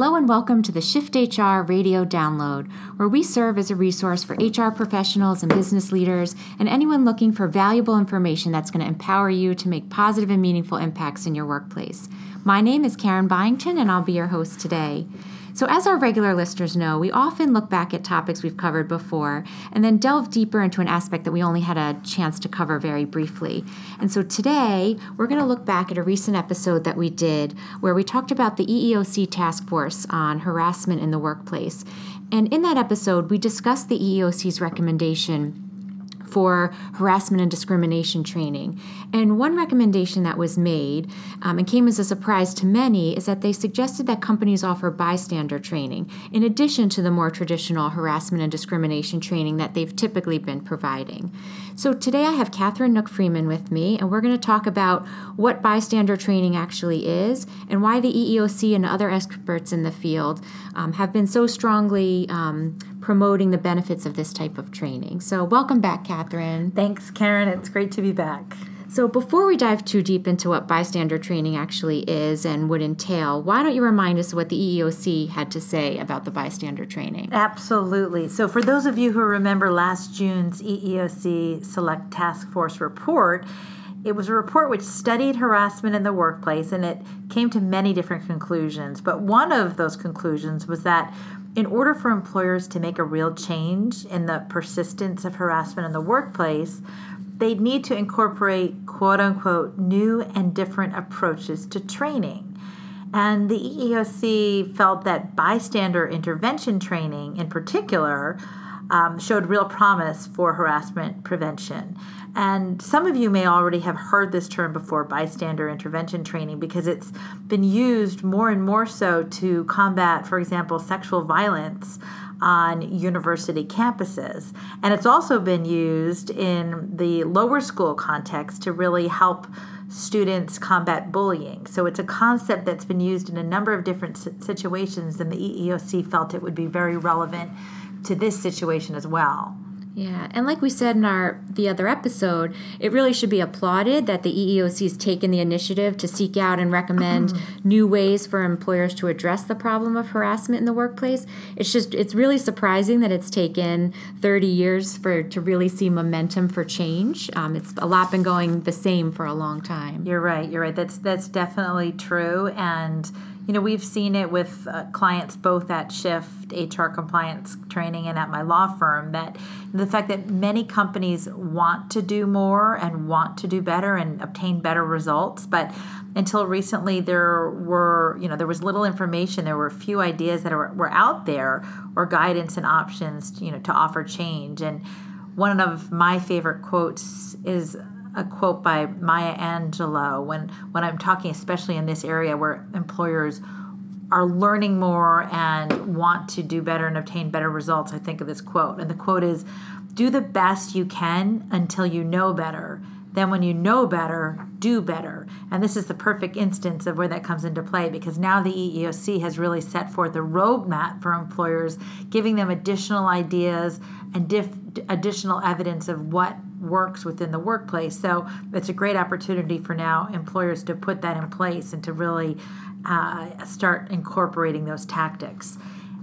Hello and welcome to the Shift HR radio download, where we serve as a resource for HR professionals and business leaders and anyone looking for valuable information that's going to empower you to make positive and meaningful impacts in your workplace. My name is Karen Byington, and I'll be your host today. So, as our regular listeners know, we often look back at topics we've covered before and then delve deeper into an aspect that we only had a chance to cover very briefly. And so, today we're going to look back at a recent episode that we did where we talked about the EEOC task force on harassment in the workplace. And in that episode, we discussed the EEOC's recommendation for harassment and discrimination training. And one recommendation that was made um, and came as a surprise to many is that they suggested that companies offer bystander training in addition to the more traditional harassment and discrimination training that they've typically been providing. So today I have Catherine Nook Freeman with me, and we're going to talk about what bystander training actually is and why the EEOC and other experts in the field um, have been so strongly um, promoting the benefits of this type of training. So, welcome back, Catherine. Thanks, Karen. It's great to be back. So, before we dive too deep into what bystander training actually is and would entail, why don't you remind us what the EEOC had to say about the bystander training? Absolutely. So, for those of you who remember last June's EEOC Select Task Force report, it was a report which studied harassment in the workplace and it came to many different conclusions. But one of those conclusions was that in order for employers to make a real change in the persistence of harassment in the workplace, they'd need to incorporate quote unquote new and different approaches to training. And the EEOC felt that bystander intervention training, in particular, um, showed real promise for harassment prevention. And some of you may already have heard this term before bystander intervention training because it's been used more and more so to combat, for example, sexual violence on university campuses. And it's also been used in the lower school context to really help students combat bullying. So it's a concept that's been used in a number of different situations, and the EEOC felt it would be very relevant to this situation as well. Yeah, and like we said in our the other episode, it really should be applauded that the EEOC has taken the initiative to seek out and recommend new ways for employers to address the problem of harassment in the workplace. It's just it's really surprising that it's taken 30 years for to really see momentum for change. Um, it's a lot been going the same for a long time. You're right. You're right. That's that's definitely true, and you know, we've seen it with uh, clients both at Shift HR compliance training and at my law firm that the fact that many companies want to do more and want to do better and obtain better results, but until recently there were, you know, there was little information, there were few ideas that were, were out there or guidance and options, you know, to offer change. And one of my favorite quotes is a quote by Maya Angelou when when I'm talking, especially in this area where employers are learning more and want to do better and obtain better results. I think of this quote, and the quote is, "Do the best you can until you know better." Then, when you know better, do better. And this is the perfect instance of where that comes into play because now the EEOC has really set forth a roadmap for employers, giving them additional ideas and diff- additional evidence of what works within the workplace. So it's a great opportunity for now employers to put that in place and to really uh, start incorporating those tactics.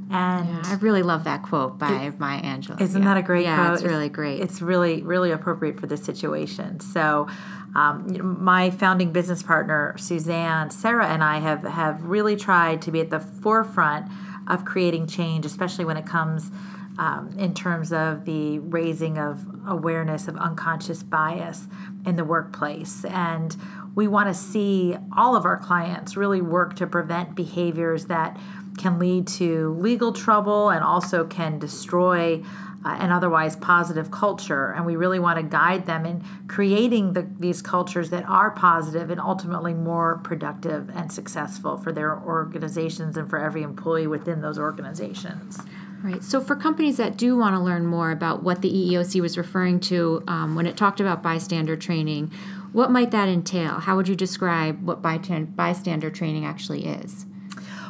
And yeah, I really love that quote by it, Maya Angelou. Isn't yeah. that a great yeah, quote? Yeah, it's really great. It's really, really appropriate for this situation. So, um, you know, my founding business partner Suzanne, Sarah, and I have have really tried to be at the forefront of creating change, especially when it comes um, in terms of the raising of awareness of unconscious bias in the workplace. And we want to see all of our clients really work to prevent behaviors that can lead to legal trouble and also can destroy uh, an otherwise positive culture. And we really want to guide them in creating the, these cultures that are positive and ultimately more productive and successful for their organizations and for every employee within those organizations. Right. So, for companies that do want to learn more about what the EEOC was referring to um, when it talked about bystander training, what might that entail? How would you describe what bystander training actually is?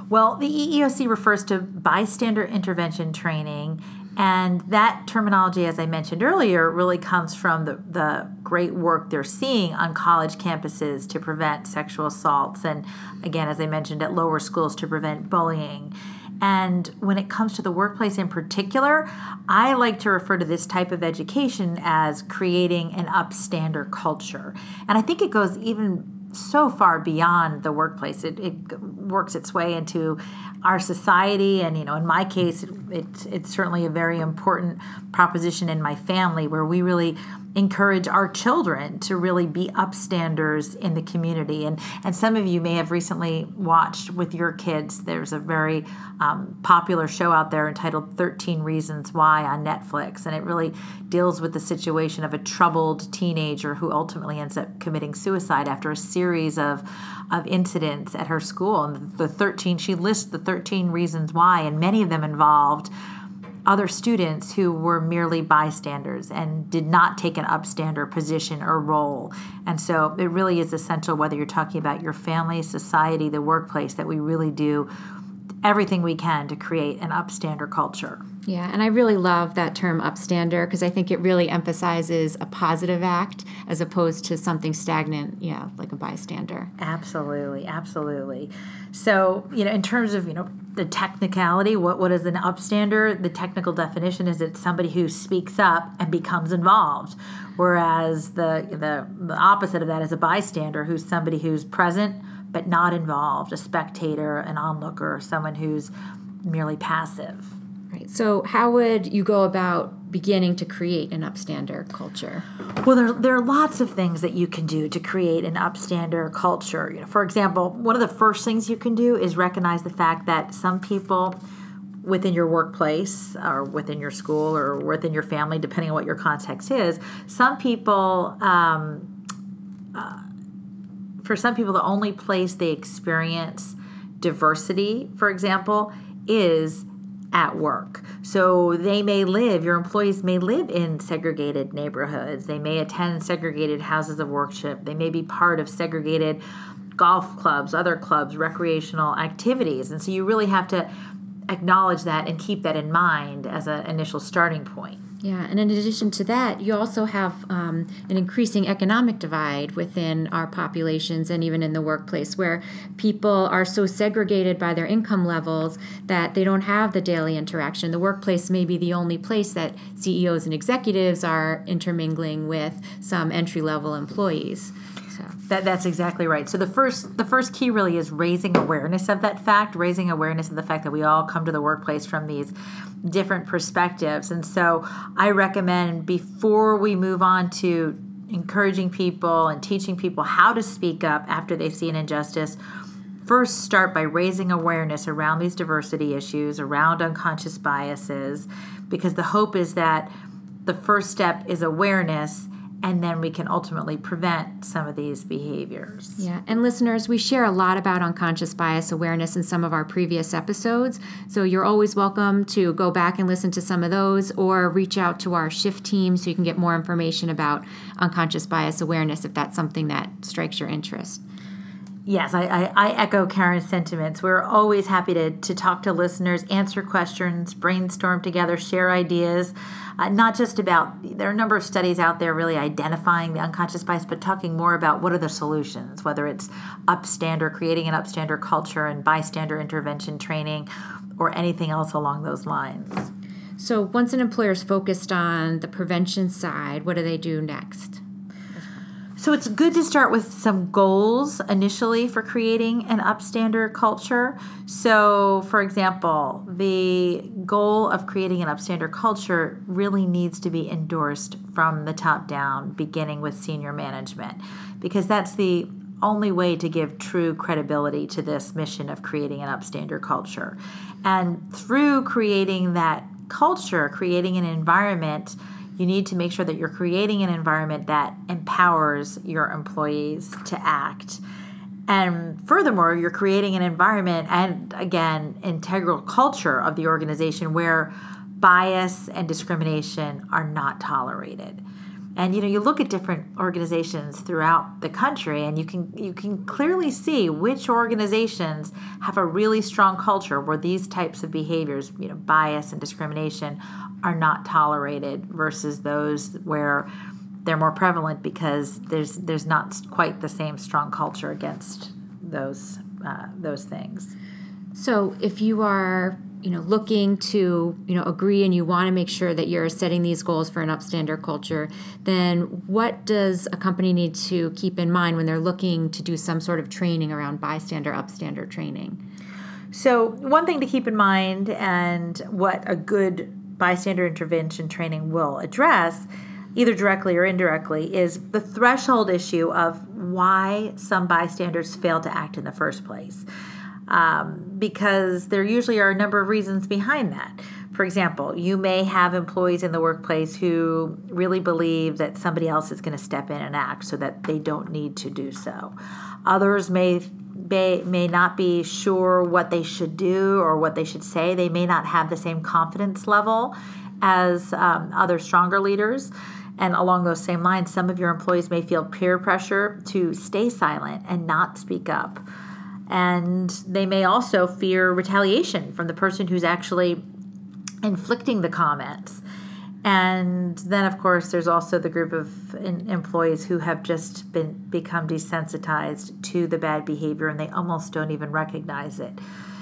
Well, the EEOC refers to bystander intervention training And that terminology, as I mentioned earlier, really comes from the, the great work they're seeing on college campuses to prevent sexual assaults. And again, as I mentioned, at lower schools to prevent bullying. And when it comes to the workplace in particular, I like to refer to this type of education as creating an upstander culture. And I think it goes even so far beyond the workplace. It, it works its way into our society, and you know, in my case, it, it, it's certainly a very important proposition in my family where we really encourage our children to really be upstanders in the community. And and some of you may have recently watched with your kids. There's a very um, popular show out there entitled 13 Reasons Why on Netflix, and it really deals with the situation of a troubled teenager who ultimately ends up committing suicide after a series of of incidents at her school. And the 13 she lists the 13 reasons why, and many of them involved other students who were merely bystanders and did not take an upstander position or role. And so it really is essential, whether you're talking about your family, society, the workplace, that we really do everything we can to create an upstander culture. Yeah, and I really love that term upstander because I think it really emphasizes a positive act as opposed to something stagnant, yeah, like a bystander. Absolutely, absolutely. So, you know, in terms of, you know, the technicality, what, what is an upstander? The technical definition is it's somebody who speaks up and becomes involved. Whereas the, the, the opposite of that is a bystander, who's somebody who's present but not involved, a spectator, an onlooker, someone who's merely passive. Right. So, how would you go about beginning to create an upstander culture? Well, there, there are lots of things that you can do to create an upstander culture. You know, for example, one of the first things you can do is recognize the fact that some people within your workplace or within your school or within your family, depending on what your context is, some people. Um, uh, for some people, the only place they experience diversity, for example, is at work. So they may live, your employees may live in segregated neighborhoods. They may attend segregated houses of worship. They may be part of segregated golf clubs, other clubs, recreational activities. And so you really have to acknowledge that and keep that in mind as an initial starting point. Yeah, and in addition to that, you also have um, an increasing economic divide within our populations and even in the workplace where people are so segregated by their income levels that they don't have the daily interaction. The workplace may be the only place that CEOs and executives are intermingling with some entry level employees. That, that's exactly right. So the first the first key really is raising awareness of that fact, raising awareness of the fact that we all come to the workplace from these different perspectives. And so I recommend before we move on to encouraging people and teaching people how to speak up after they see an injustice, first start by raising awareness around these diversity issues, around unconscious biases, because the hope is that the first step is awareness and then we can ultimately prevent some of these behaviors. Yeah, and listeners, we share a lot about unconscious bias awareness in some of our previous episodes. So you're always welcome to go back and listen to some of those or reach out to our shift team so you can get more information about unconscious bias awareness if that's something that strikes your interest. Yes, I, I, I, echo Karen's sentiments. We're always happy to, to talk to listeners, answer questions, brainstorm together, share ideas, uh, not just about, there are a number of studies out there really identifying the unconscious bias, but talking more about what are the solutions, whether it's upstander, creating an upstander culture and bystander intervention training, or anything else along those lines. So once an employer is focused on the prevention side, what do they do next? So it's good to start with some goals initially for creating an upstander culture. So, for example, the goal of creating an upstander culture really needs to be endorsed from the top down, beginning with senior management, because that's the only way to give true credibility to this mission of creating an upstander culture. And through creating that culture, creating an environment, you need to make sure that you're creating an environment that empowers your employees to act. And furthermore, you're creating an environment and again, integral culture of the organization where bias and discrimination are not tolerated. And you know, you look at different organizations throughout the country and you can you can clearly see which organizations have a really strong culture where these types of behaviors, you know, bias and discrimination are not tolerated versus those where they're more prevalent because there's there's not quite the same strong culture against those uh, those things. So if you are you know looking to you know agree and you want to make sure that you're setting these goals for an upstander culture then what does a company need to keep in mind when they're looking to do some sort of training around bystander upstander training so one thing to keep in mind and what a good bystander intervention training will address either directly or indirectly is the threshold issue of why some bystanders fail to act in the first place um, because there usually are a number of reasons behind that. For example, you may have employees in the workplace who really believe that somebody else is going to step in and act so that they don't need to do so. Others may, may may not be sure what they should do or what they should say. They may not have the same confidence level as um, other stronger leaders. And along those same lines, some of your employees may feel peer pressure to stay silent and not speak up and they may also fear retaliation from the person who's actually inflicting the comments. And then, of course, there's also the group of employees who have just been become desensitized to the bad behavior, and they almost don't even recognize it.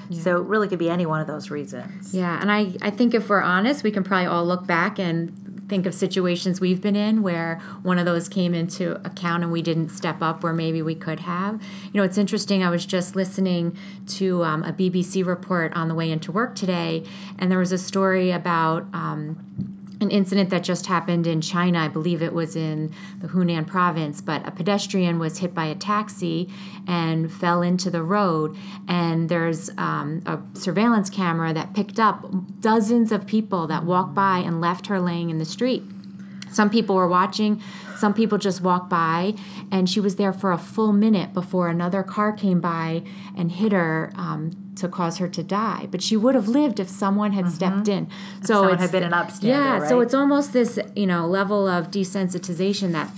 Yeah. So it really could be any one of those reasons. Yeah, and I, I think if we're honest, we can probably all look back and think of situations we've been in where one of those came into account and we didn't step up where maybe we could have. You know, it's interesting. I was just listening to um, a BBC report on the way into work today, and there was a story about. Um, an incident that just happened in China. I believe it was in the Hunan province, but a pedestrian was hit by a taxi and fell into the road. And there's um, a surveillance camera that picked up dozens of people that walked by and left her laying in the street. Some people were watching, some people just walked by, and she was there for a full minute before another car came by and hit her um, to cause her to die. But she would have lived if someone had mm-hmm. stepped in. So it had been an upstander. Yeah, right? so it's almost this you know level of desensitization that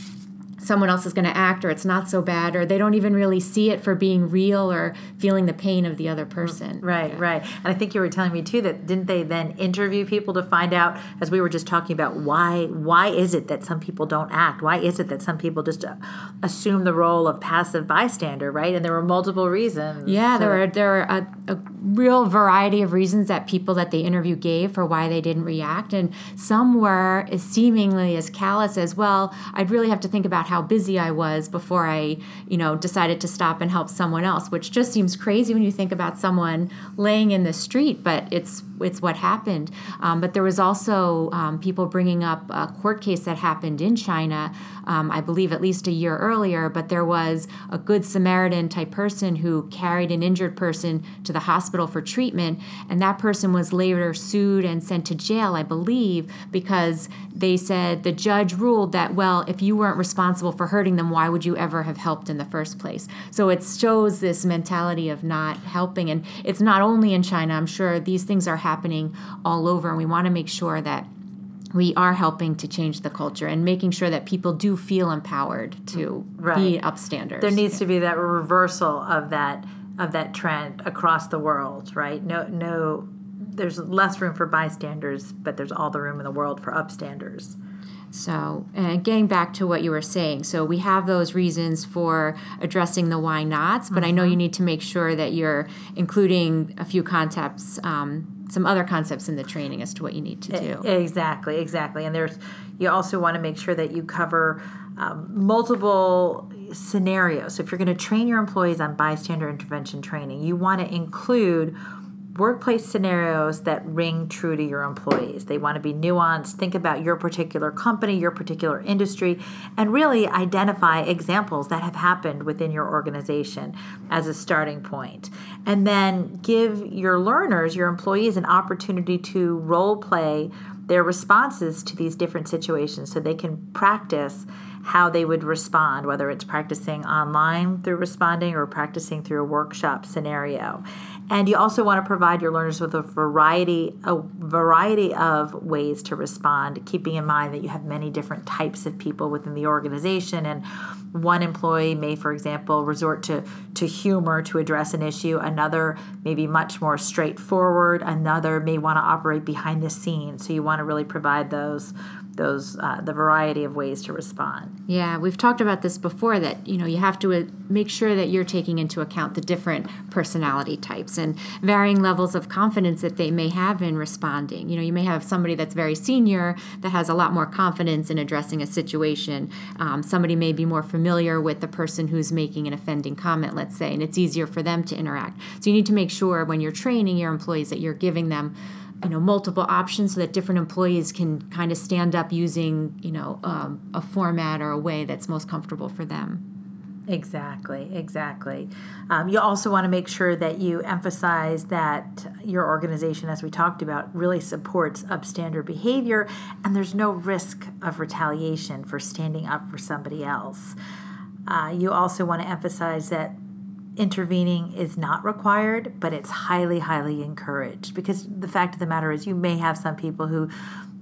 someone else is going to act or it's not so bad or they don't even really see it for being real or feeling the pain of the other person. Right, yeah. right. And I think you were telling me too that didn't they then interview people to find out as we were just talking about why why is it that some people don't act? Why is it that some people just uh, assume the role of passive bystander, right? And there were multiple reasons. Yeah, there were there were a, a real variety of reasons that people that they interview gave for why they didn't react and some were as seemingly as callous as well, I'd really have to think about how how busy I was before I, you know, decided to stop and help someone else, which just seems crazy when you think about someone laying in the street, but it's it's what happened. Um, but there was also um, people bringing up a court case that happened in China, um, I believe at least a year earlier. But there was a good Samaritan type person who carried an injured person to the hospital for treatment, and that person was later sued and sent to jail, I believe, because they said the judge ruled that well, if you weren't responsible for hurting them, why would you ever have helped in the first place? So it shows this mentality of not helping, and it's not only in China. I'm sure these things are happening all over, and we want to make sure that we are helping to change the culture and making sure that people do feel empowered to right. be upstanders. There needs to be that reversal of that of that trend across the world, right? No no there's less room for bystanders, but there's all the room in the world for upstanders. So, and getting back to what you were saying, so we have those reasons for addressing the why nots, but mm-hmm. I know you mm-hmm. need to make sure that you're including a few concepts, um, some other concepts in the training as to what you need to do. Exactly, exactly. And there's, you also want to make sure that you cover um, multiple scenarios. So, if you're going to train your employees on bystander intervention training, you want to include workplace scenarios that ring true to your employees. They want to be nuanced, think about your particular company, your particular industry, and really identify examples that have happened within your organization as a starting point. And then give your learners, your employees, an opportunity to role play their responses to these different situations so they can practice how they would respond, whether it's practicing online through responding or practicing through a workshop scenario. And you also want to provide your learners with a variety a variety of ways to respond, keeping in mind that you have many different types of people within the organization. And one employee may for example resort to to humor to address an issue, another may be much more straightforward, another may want to operate behind the scenes. So you want to really provide those those uh, the variety of ways to respond. Yeah, we've talked about this before that you know you have to uh, make sure that you're taking into account the different personality types and varying levels of confidence that they may have in responding. You know, you may have somebody that's very senior that has a lot more confidence in addressing a situation. Um, somebody may be more familiar with the person who's making an offending comment, let's say, and it's easier for them to interact. So you need to make sure when you're training your employees that you're giving them you know multiple options so that different employees can kind of stand up using you know um, a format or a way that's most comfortable for them Exactly, exactly. Um, you also want to make sure that you emphasize that your organization, as we talked about, really supports upstander behavior and there's no risk of retaliation for standing up for somebody else. Uh, you also want to emphasize that intervening is not required, but it's highly, highly encouraged. Because the fact of the matter is, you may have some people who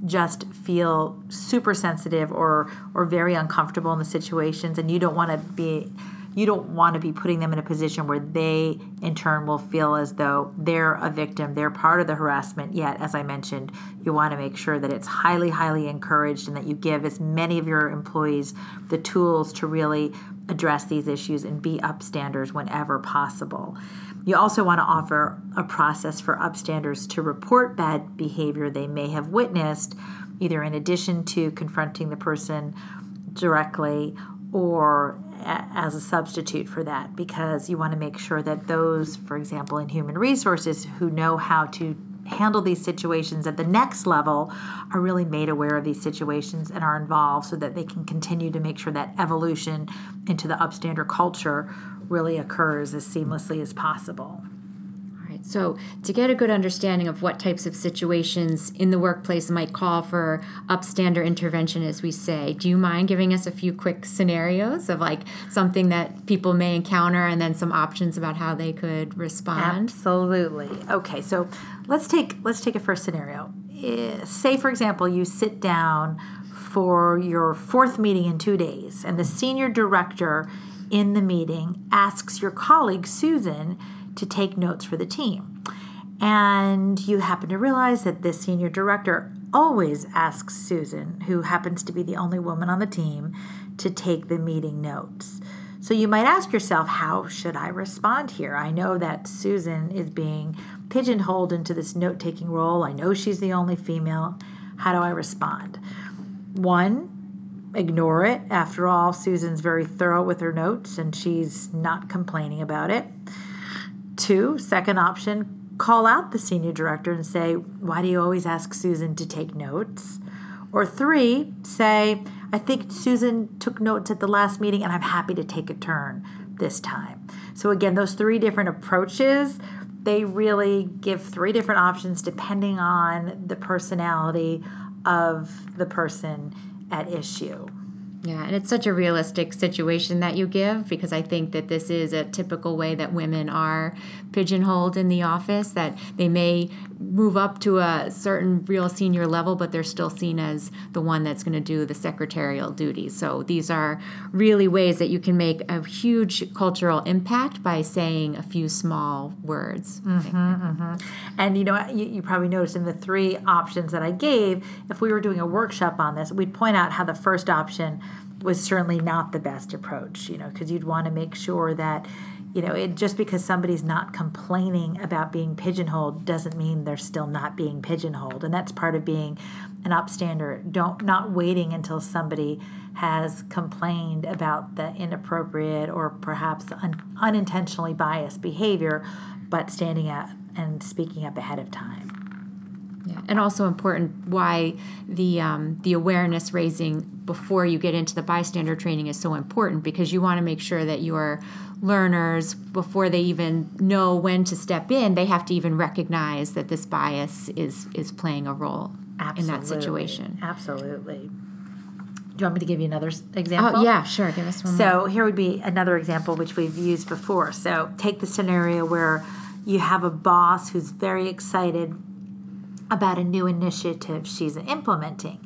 just feel super sensitive or or very uncomfortable in the situations, and you don't want to be you don't want to be putting them in a position where they in turn will feel as though they're a victim they're part of the harassment yet as i mentioned you want to make sure that it's highly highly encouraged and that you give as many of your employees the tools to really address these issues and be upstanders whenever possible. You also want to offer a process for upstanders to report bad behavior they may have witnessed either in addition to confronting the person directly or as a substitute for that because you want to make sure that those, for example, in human resources who know how to handle these situations at the next level are really made aware of these situations and are involved so that they can continue to make sure that evolution into the upstander culture really occurs as seamlessly as possible. All right. So, to get a good understanding of what types of situations in the workplace might call for upstander intervention, as we say, do you mind giving us a few quick scenarios of like something that people may encounter and then some options about how they could respond? Absolutely. Okay, so let's take let's take a first scenario. Eh, say, for example, you sit down for your fourth meeting in two days, and the senior director in the meeting asks your colleague Susan to take notes for the team. And you happen to realize that this senior director always asks Susan, who happens to be the only woman on the team, to take the meeting notes. So you might ask yourself, how should I respond here? I know that Susan is being pigeonholed into this note taking role. I know she's the only female. How do I respond? One, ignore it. After all, Susan's very thorough with her notes and she's not complaining about it. Two, second option, call out the senior director and say, Why do you always ask Susan to take notes? Or three, say, I think Susan took notes at the last meeting and I'm happy to take a turn this time. So, again, those three different approaches, they really give three different options depending on the personality of the person at issue. Yeah, and it's such a realistic situation that you give because I think that this is a typical way that women are pigeonholed in the office, that they may move up to a certain real senior level, but they're still seen as the one that's going to do the secretarial duties. So these are really ways that you can make a huge cultural impact by saying a few small words. Mm-hmm, mm-hmm. And you know, you, you probably noticed in the three options that I gave, if we were doing a workshop on this, we'd point out how the first option was certainly not the best approach, you know, because you'd want to make sure that, you know, it just because somebody's not complaining about being pigeonholed doesn't mean they're still not being pigeonholed. And that's part of being an upstander. Don't not waiting until somebody has complained about the inappropriate or perhaps un, unintentionally biased behavior, but standing up and speaking up ahead of time. Yeah, and also important why the um, the awareness raising before you get into the bystander training is so important because you want to make sure that your learners before they even know when to step in they have to even recognize that this bias is is playing a role Absolutely. in that situation. Absolutely. Do you want me to give you another example? Oh, yeah, sure. Give us one. So more. here would be another example which we've used before. So take the scenario where you have a boss who's very excited about a new initiative she's implementing.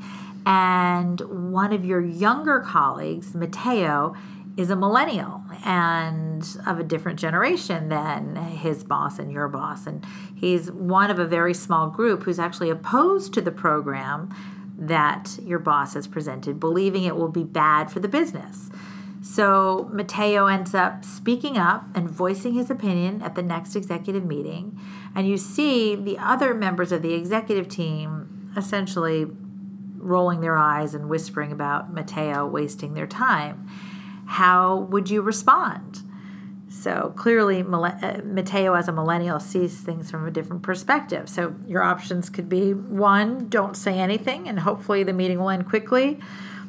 And one of your younger colleagues, Mateo, is a millennial and of a different generation than his boss and your boss. And he's one of a very small group who's actually opposed to the program that your boss has presented, believing it will be bad for the business. So Mateo ends up speaking up and voicing his opinion at the next executive meeting. And you see the other members of the executive team essentially rolling their eyes and whispering about Mateo wasting their time. How would you respond? So clearly, uh, Mateo, as a millennial, sees things from a different perspective. So your options could be one, don't say anything, and hopefully the meeting will end quickly.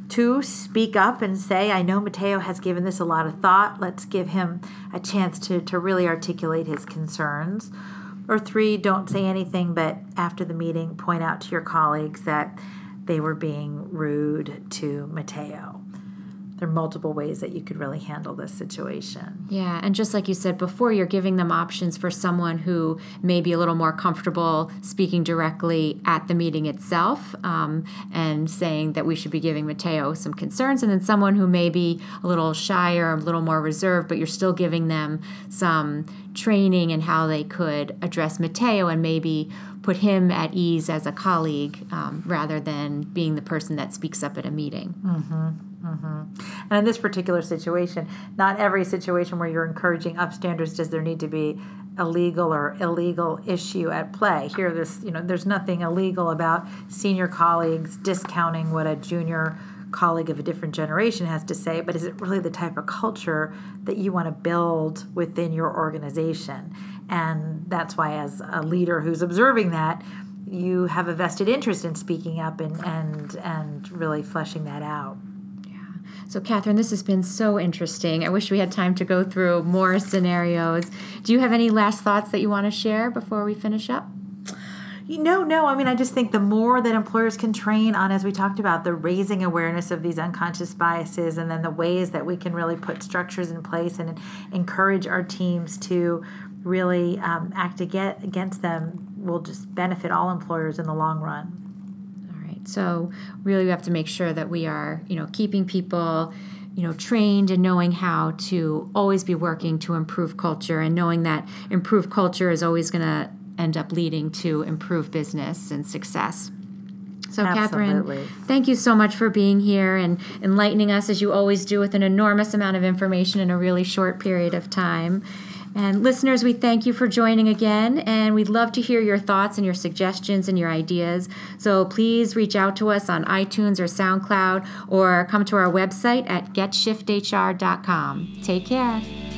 Two, speak up and say, I know Mateo has given this a lot of thought. Let's give him a chance to, to really articulate his concerns. Or three, don't say anything, but after the meeting, point out to your colleagues that they were being rude to Mateo there are multiple ways that you could really handle this situation. Yeah, and just like you said before, you're giving them options for someone who may be a little more comfortable speaking directly at the meeting itself um, and saying that we should be giving Mateo some concerns, and then someone who may be a little shyer, a little more reserved, but you're still giving them some training and how they could address Mateo and maybe put him at ease as a colleague um, rather than being the person that speaks up at a meeting. Mm-hmm. Mm-hmm. And in this particular situation, not every situation where you're encouraging upstanders does there need to be a legal or illegal issue at play. Here, there's you know there's nothing illegal about senior colleagues discounting what a junior colleague of a different generation has to say, but is it really the type of culture that you want to build within your organization? And that's why, as a leader who's observing that, you have a vested interest in speaking up and and and really fleshing that out. Yeah. So, Catherine, this has been so interesting. I wish we had time to go through more scenarios. Do you have any last thoughts that you want to share before we finish up? No, no. I mean, I just think the more that employers can train on, as we talked about, the raising awareness of these unconscious biases and then the ways that we can really put structures in place and encourage our teams to really um, act against them will just benefit all employers in the long run. All right. So really, we have to make sure that we are, you know, keeping people, you know, trained and knowing how to always be working to improve culture, and knowing that improved culture is always going to end up leading to improved business and success. So, Absolutely. Catherine, thank you so much for being here and enlightening us as you always do with an enormous amount of information in a really short period of time. And listeners, we thank you for joining again, and we'd love to hear your thoughts and your suggestions and your ideas. So please reach out to us on iTunes or SoundCloud or come to our website at getshifthr.com. Take care.